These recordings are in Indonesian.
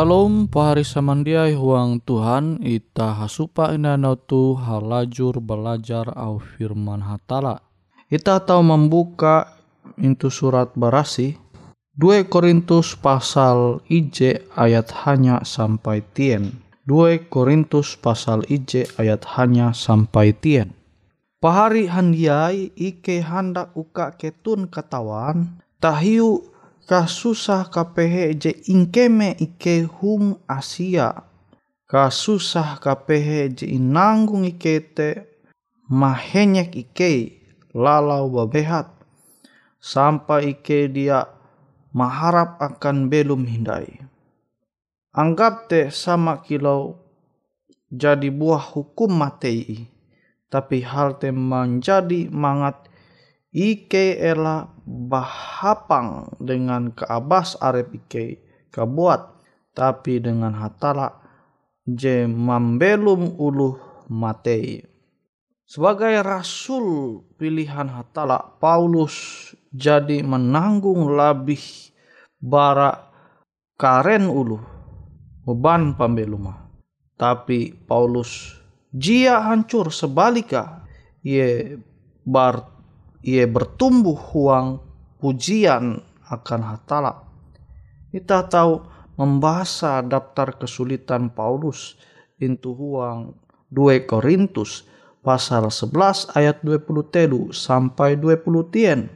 Shalom pahari samandiai huang Tuhan ita hasupa ina tu halajur belajar au firman hatala. Ita tahu membuka itu surat barasi 2 Korintus pasal IJ ayat hanya sampai tien. 2 Korintus pasal IJ ayat hanya sampai tien. Pahari handiai ike handak uka ketun katawan tahiu kasusah kapehe je ingkeme ike hung Asia. Kasusah kapehe je inanggung ike te mahenyek ike lalau babehat sampai ike dia maharap akan belum hindai. Anggap te sama kilau jadi buah hukum matei tapi hal te menjadi mangat Ike ela bahapang dengan keabas arep Ike kebuat tapi dengan hatala je mambelum uluh matei. Sebagai rasul pilihan hatala Paulus jadi menanggung lebih bara karen uluh beban pambeluma. Tapi Paulus jia hancur sebalika ye bar ia bertumbuh huang pujian akan hatala. Kita tahu membaca daftar kesulitan Paulus into huang 2 Korintus pasal 11 ayat 20 telu sampai 20 tien.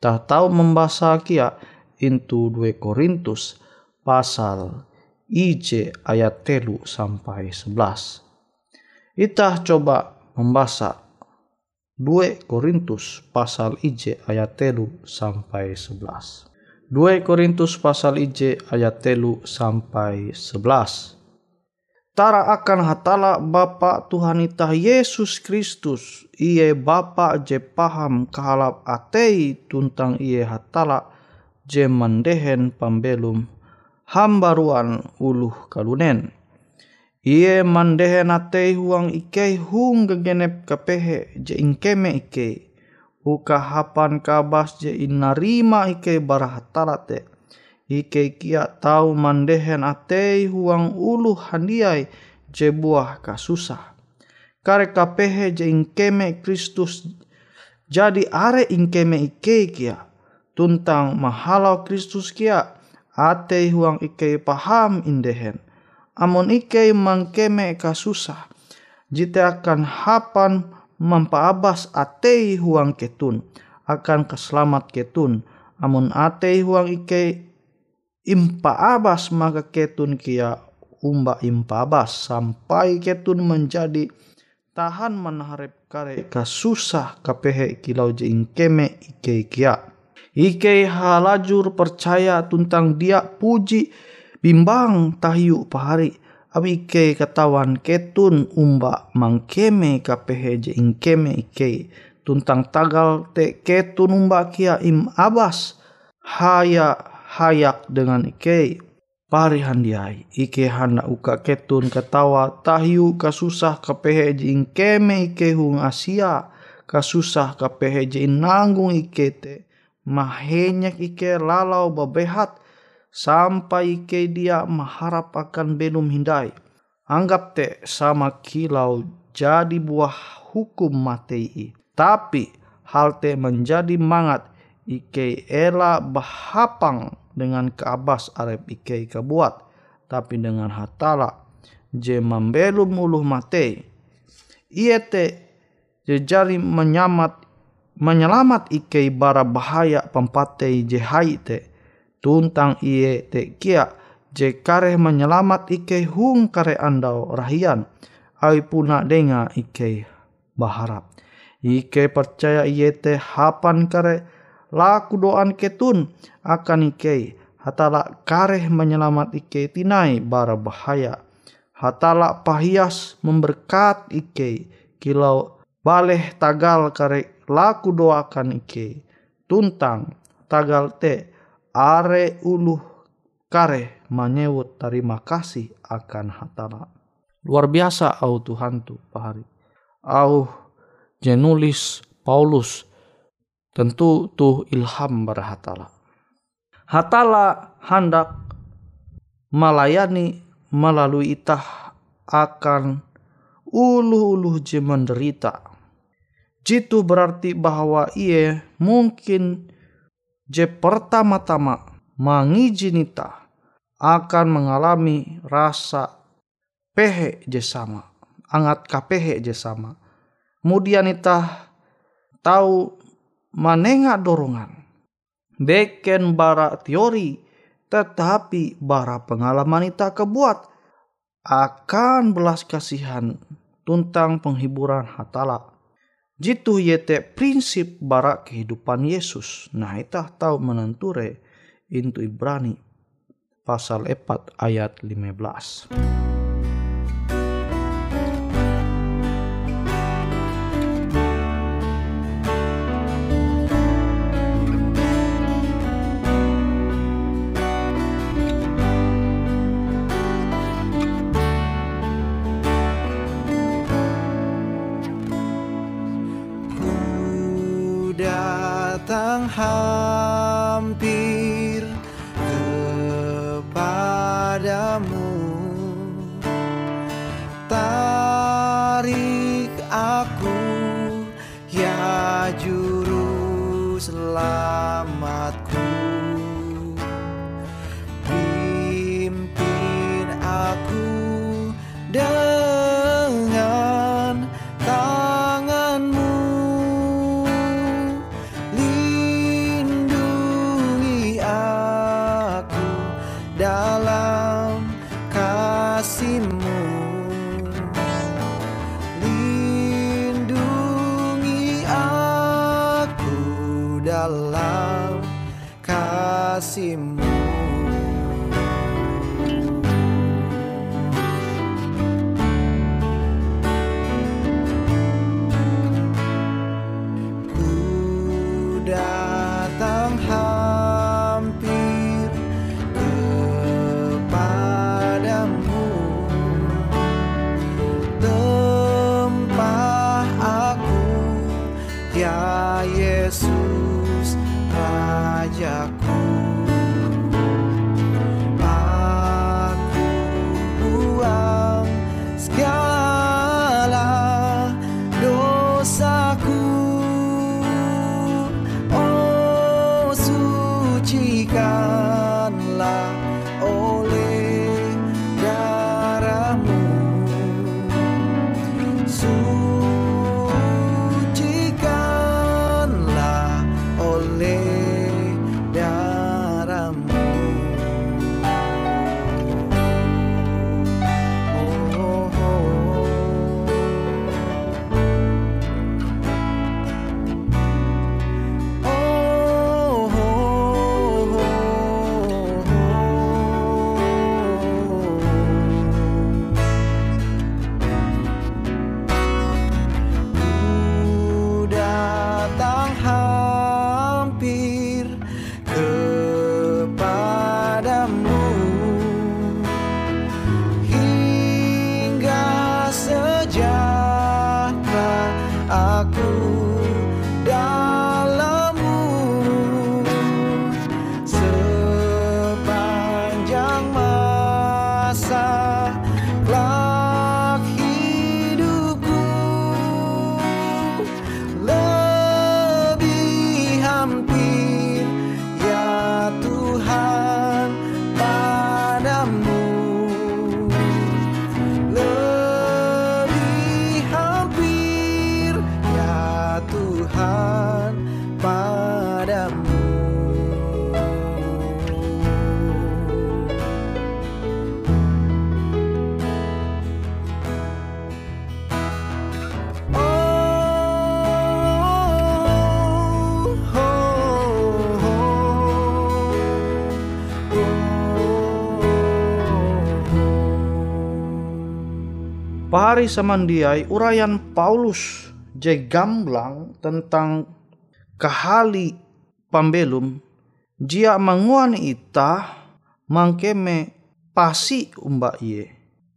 Kita tahu membaca kia into 2 Korintus pasal IJ ayat telu sampai 11. Kita coba membaca 2 Korintus pasal IJ ayat telu sampai 11. 2 Korintus pasal IJ ayat telu sampai 11. Tara akan hatala Bapa Tuhan ita Yesus Kristus iye Bapa je paham kahalap atei tuntang iye hatala je mendehen pambelum hambaruan uluh kalunen Ie mandehe natei huang ike hung gegenep kapehe je ingkeme ike. Uka hapan kabas je inarima ike barahatarate. Ike kia tau mandehen atei huang ulu handiai je buah kasusah. Kare kapehe je ingkeme Kristus Jadi are ingkeme ike kia tuntang mahalau Kristus kia ate huang ike paham indehen. Amon ike mangkeme kasusah. Jite akan hapan mampaabas ate huang ketun akan keselamat ketun. Amon ate huang ike impa abas maka ketun kia umba impa abas sampai ketun menjadi tahan menaharap kare kasusah kapehe kilau je ingkeme ike kia. Ike halajur percaya tentang dia puji bimbang tahiu pahari. Abi ike katawan ketun umba mangkeme kapehe je ingkeme ike. Tuntang tagal te ketun umba kia im abas. Haya hayak dengan ike. Pari handiai, ike hana uka ketun katawa tahiu kasusah kapehe je ingkeme ike hung asia. Kasusah kapehe je nanggung ike te mahenyak ike lalau babehat sampai ike dia mengharap akan benum hindai. Anggap te sama kilau jadi buah hukum matei. Tapi hal te menjadi mangat ike ela bahapang dengan keabas arep ike kebuat. Tapi dengan hatala je membelum uluh matei. Ia te jejari menyamat menyelamat ike bara bahaya pempatei je te tuntang iye te kia je kare menyelamat ike hung kare andau rahian. Ai puna denga ike baharap. Ike percaya iye te hapan kare laku doan ketun akan ike hatala kare menyelamat ike tinai bara bahaya. Hatala pahias memberkat ike kilau baleh tagal kare laku doakan ike tuntang. Tagal te are uluh kare menyewut terima kasih akan hatala. Luar biasa au Tuhan tu pahari. Au jenulis Paulus tentu tuh ilham pada hatala. Hendak melayani melalui itah akan uluh-uluh je menderita Jitu berarti bahwa ia mungkin je pertama-tama mengijinita akan mengalami rasa pehe je sama. Angat kapehe je sama. Kemudian ita tahu manenga dorongan. Beken bara teori tetapi bara pengalaman ita kebuat akan belas kasihan tentang penghiburan hatala Jitu yete prinsip barak kehidupan Yesus. Nah itah tahu menenture intu Ibrani pasal 4 ayat 15. Pahari samandiai urayan Paulus je gamblang tentang kahali pambelum jia manguan ita mangkeme pasi umba iye.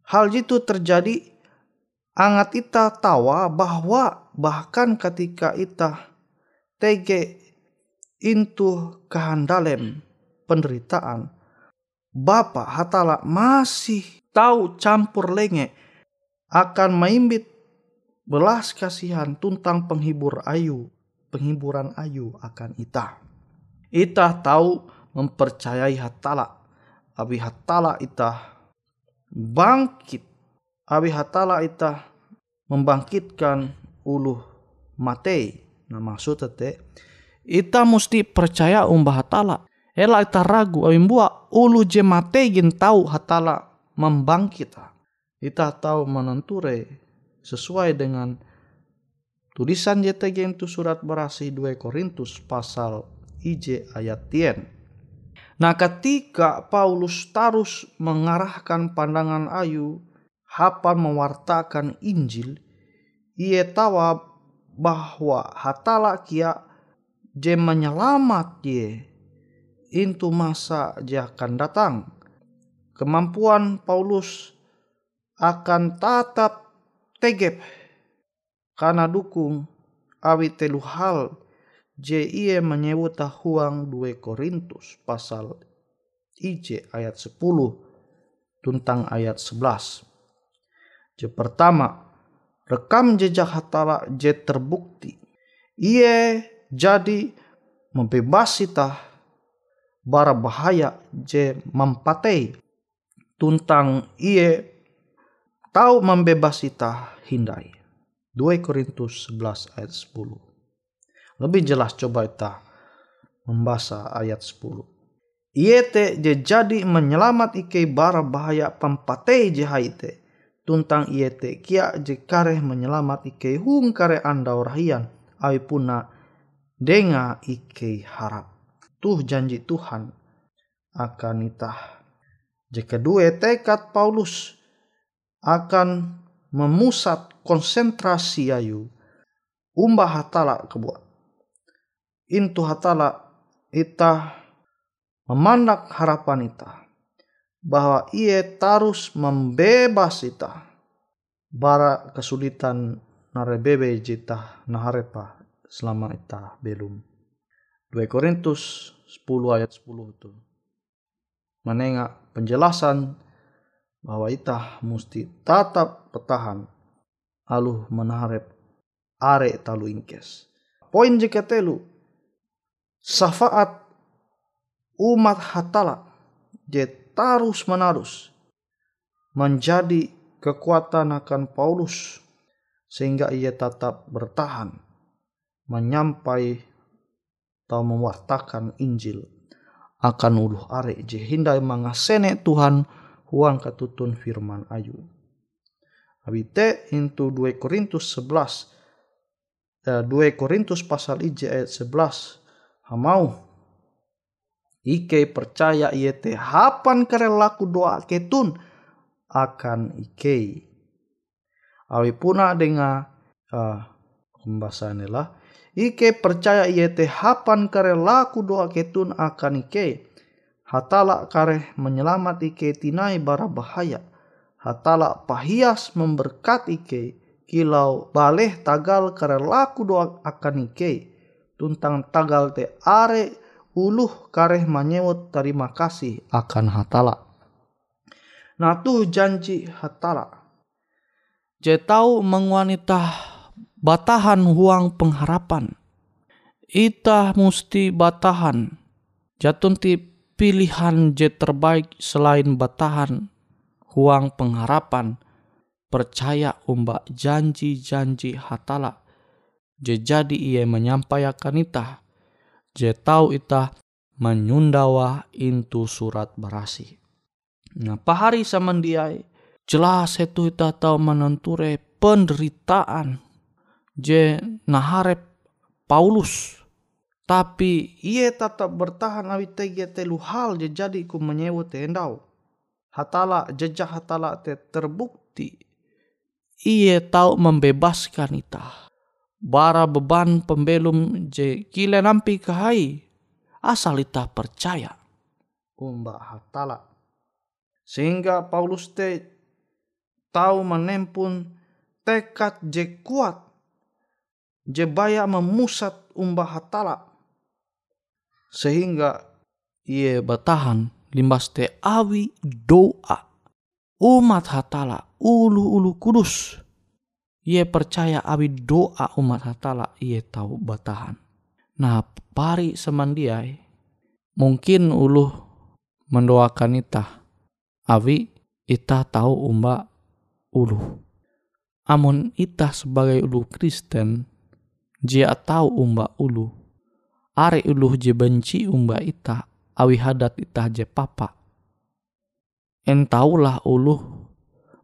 Hal itu terjadi angat ita tawa bahwa bahkan ketika ita tege intu kehandalem penderitaan Bapa hatala masih tahu campur lenge akan maimbit belas kasihan tuntang penghibur ayu, penghiburan ayu akan ita. Ita tahu mempercayai hatala, abi hatala ita bangkit, abi hatala ita membangkitkan uluh mate. Nah maksud tete, ita mesti percaya umbah hatala. Ela ita ragu, abi buat ulu je mate gin tahu hatala membangkit kita tahu menenture sesuai dengan tulisan JTG itu surat berasi 2 Korintus pasal IJ ayat 10. Nah ketika Paulus terus mengarahkan pandangan ayu hapan mewartakan Injil, ia tahu bahwa hatala kia je menyelamat ye into masa akan datang. Kemampuan Paulus akan tatap tegep karena dukung awi telu hal je ia menyebut huang 2 Korintus pasal IJ ayat 10 tentang ayat 11. Je pertama, rekam jejak hatala je terbukti. Ia jadi membebasi tah bara bahaya je mempatei tuntang ia tahu membebasi tah hindai. 2 Korintus 11 ayat 10. Lebih jelas coba kita membaca ayat 10. Iete je jadi menyelamat ike bara bahaya pempatei je haite. Tuntang iete kia je kareh menyelamat ike hung kare anda orahian. Ai puna denga ike harap. Tuh janji Tuhan akan itah. Je kedua tekad Paulus akan memusat konsentrasi ayu umbah hatala kebuat. Intu hatala ita memandak harapan ita bahwa ia tarus membebas ita bara kesulitan narebebe jita naharepa selama ita belum. 2 Korintus 10 ayat 10 itu. Menengah penjelasan bahwa ita mesti tetap petahan aluh menaharep are talu ingkes. Poin jika telu safaat umat hatala je tarus menerus menjadi kekuatan akan Paulus sehingga ia tetap bertahan menyampai atau mewartakan Injil akan uluh are je hindai mangasene Tuhan huang katutun firman ayu. Abite into 2 Korintus 11 eh, 2 Korintus pasal IJ ayat 11 hamau Ike percaya iete hapan kerelaku doa ketun akan ike. Awi puna dengan uh, lah. Ike percaya iete hapan kerelaku doa ketun akan ike. Hatala kare menyelamat ike tinai bara bahaya. Hatala pahias memberkat ike kilau baleh tagal kare laku doa akan ike. Tuntang tagal te are uluh kareh manyewot terima kasih akan hatala. Tuh janji hatala. Je tahu mengwanita batahan huang pengharapan. Ita musti batahan. Jatun ti pilihan je terbaik selain batahan huang pengharapan. Percaya umbak janji-janji hatala. Je jadi ia menyampaikan ita. Je tahu ita menyundawa intu surat berasi. Nah, pahari samandiai jelas itu ita tahu menenture penderitaan je naharep Paulus tapi Ia tetap bertahan awi tege telu hal je jadi ku menyewa tendau. Hatala jejak hatala te terbukti. ia tahu membebaskan ita. Bara beban pembelum je kile nampi kahai. Asal ita percaya. Umba hatala. Sehingga Paulus te tahu menempun tekad je kuat. Je baya memusat umba hatala. Sehingga Ia bertahan limbas te awi doa. Umat hatala ulu-ulu kudus. Ia percaya awi doa umat hatala ia tahu bertahan. Nah pari semandiai mungkin ulu mendoakan ita. Awi ita tahu umba ulu. Amun ita sebagai ulu Kristen jia tahu umba ulu. Are ulu je benci umba ita awi hadat ita je papa. En taulah ulu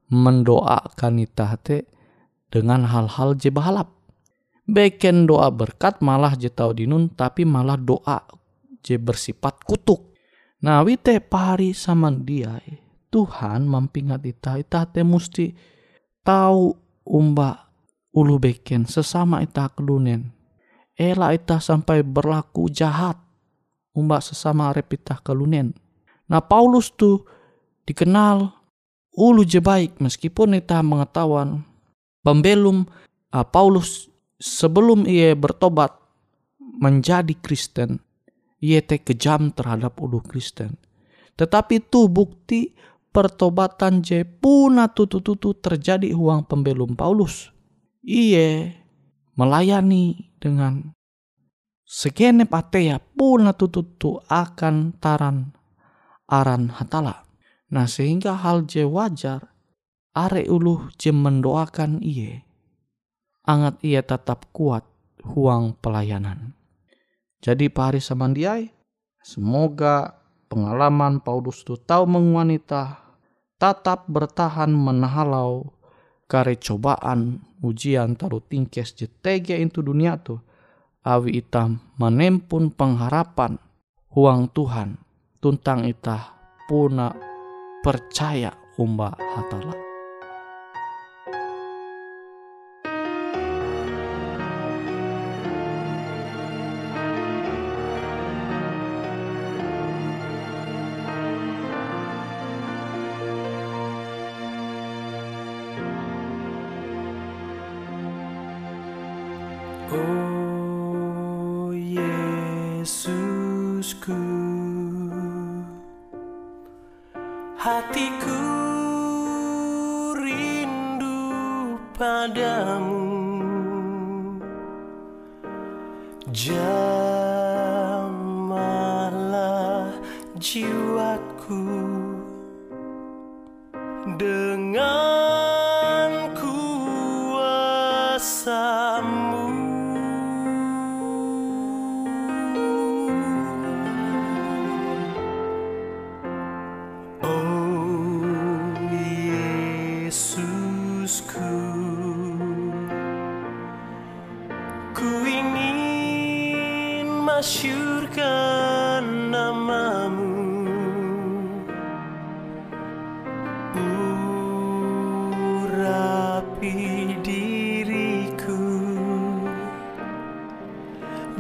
mendoakan ita te dengan hal-hal je bahalap. Beken doa berkat malah je tau dinun tapi malah doa je bersifat kutuk. Nah wite pari sama dia Tuhan mampingat ita ita te musti tahu umba ulu beken sesama ita kelunen. Ela ita sampai berlaku jahat umba sesama arep ita kelunen. Nah Paulus tuh dikenal ulu je baik meskipun ita mengetahuan pembelum uh, Paulus sebelum ia bertobat menjadi Kristen ia te kejam terhadap ulu Kristen tetapi itu bukti pertobatan je puna tutu-tutu terjadi huang pembelum Paulus ia melayani dengan segenep atea puna tututu akan taran aran hatala. Nah sehingga hal je wajar are uluh je mendoakan iye. Angat ia tetap kuat huang pelayanan. Jadi pari samandiai, semoga pengalaman Paulus tu tahu menguanita tetap bertahan menahalau kare cobaan ujian taruh tingkes jetege itu dunia tu awi ita menempun pengharapan huang Tuhan tuntang ita puna percaya umba hatala. Hatiku rindu padamu. Jamalah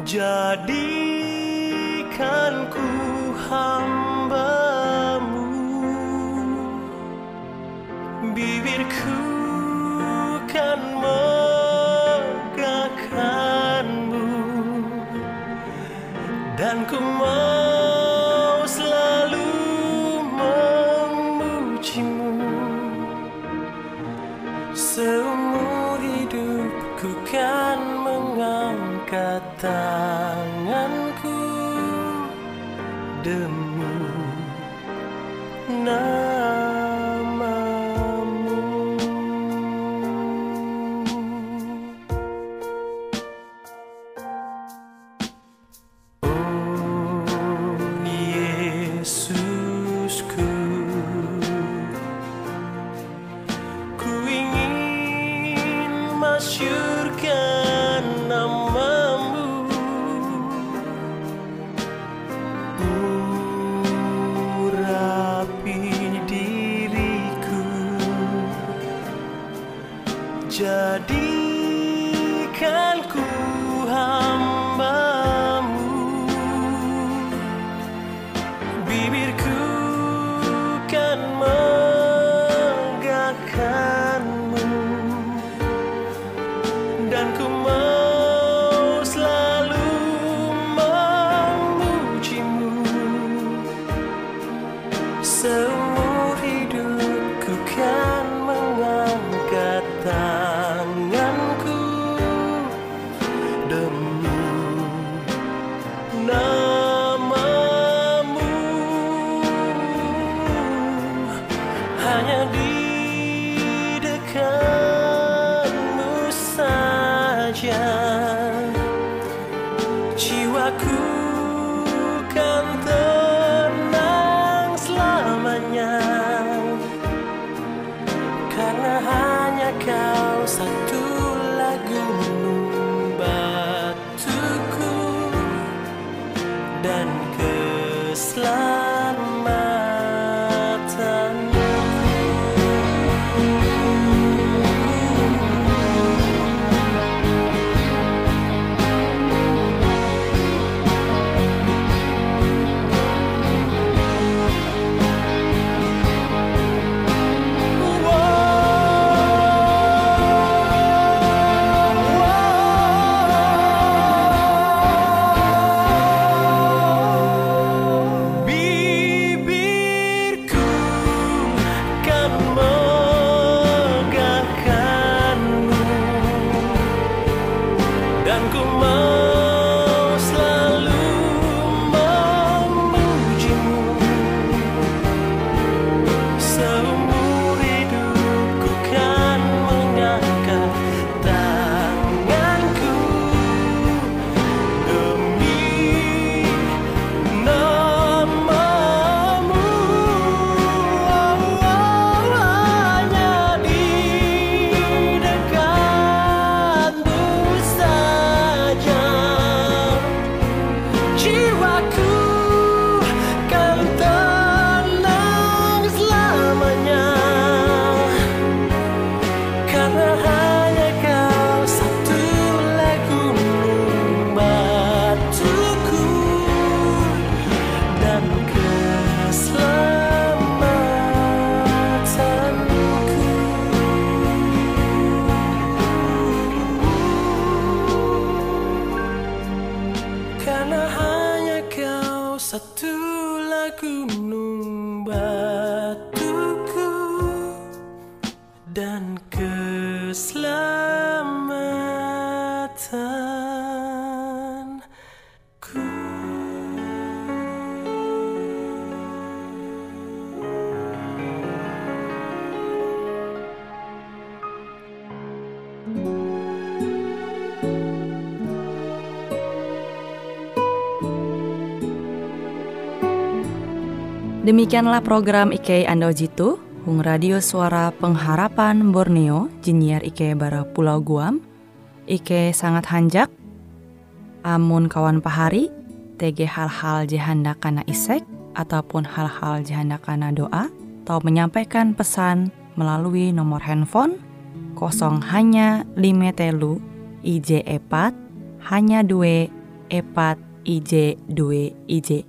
Jadikan ku hambamu. Bibirku you. Demikianlah program IK Ando Jitu, Hung Radio Suara Pengharapan Borneo, Jinnyar IK Bara Pulau Guam, IK sangat hanjak, amun kawan pahari, TG hal-hal jihanda kana isek, ataupun hal-hal jihanda kana doa, atau menyampaikan pesan melalui nomor handphone kosong hanya lima telu IJ epat hanya dua epat IJ dua IJ.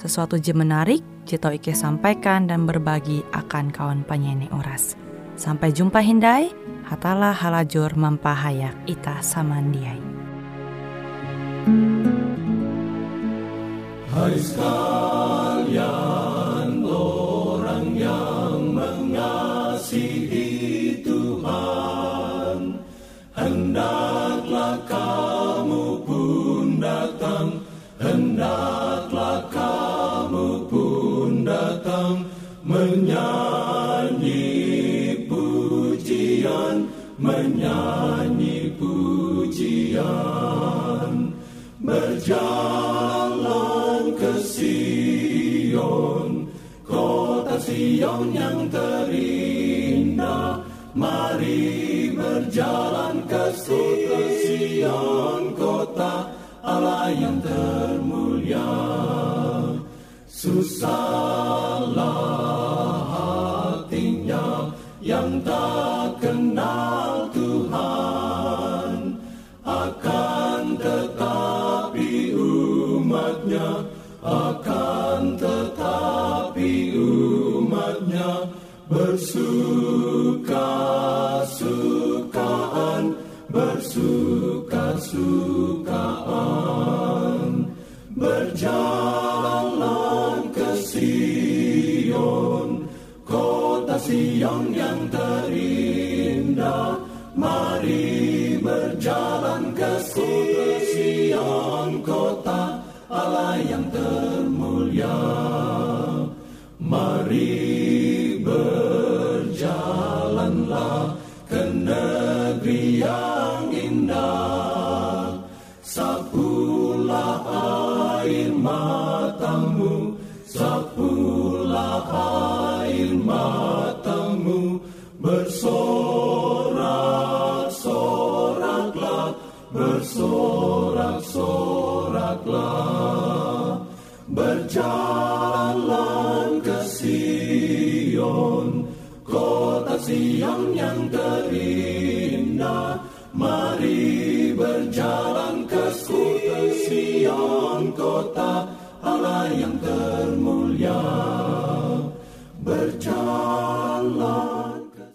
sesuatu je menarik Jito Ike sampaikan dan berbagi akan kawan penyanyi oras. Sampai jumpa Hindai, hatalah halajur mempahayak ita samandiai. Hai sekalian orang yang mengasihi Tuhan Hendaklah kamu Menyanyi pujian Menyanyi pujian. Berjalan ke Sion Kota Sion yang terindah. Mari berjalan ke Sion Kota Allah yang termulia. Susahlah hatinya yang Sion yang terindah. Mari berjalan ke Sion Kota. Allah yang termulia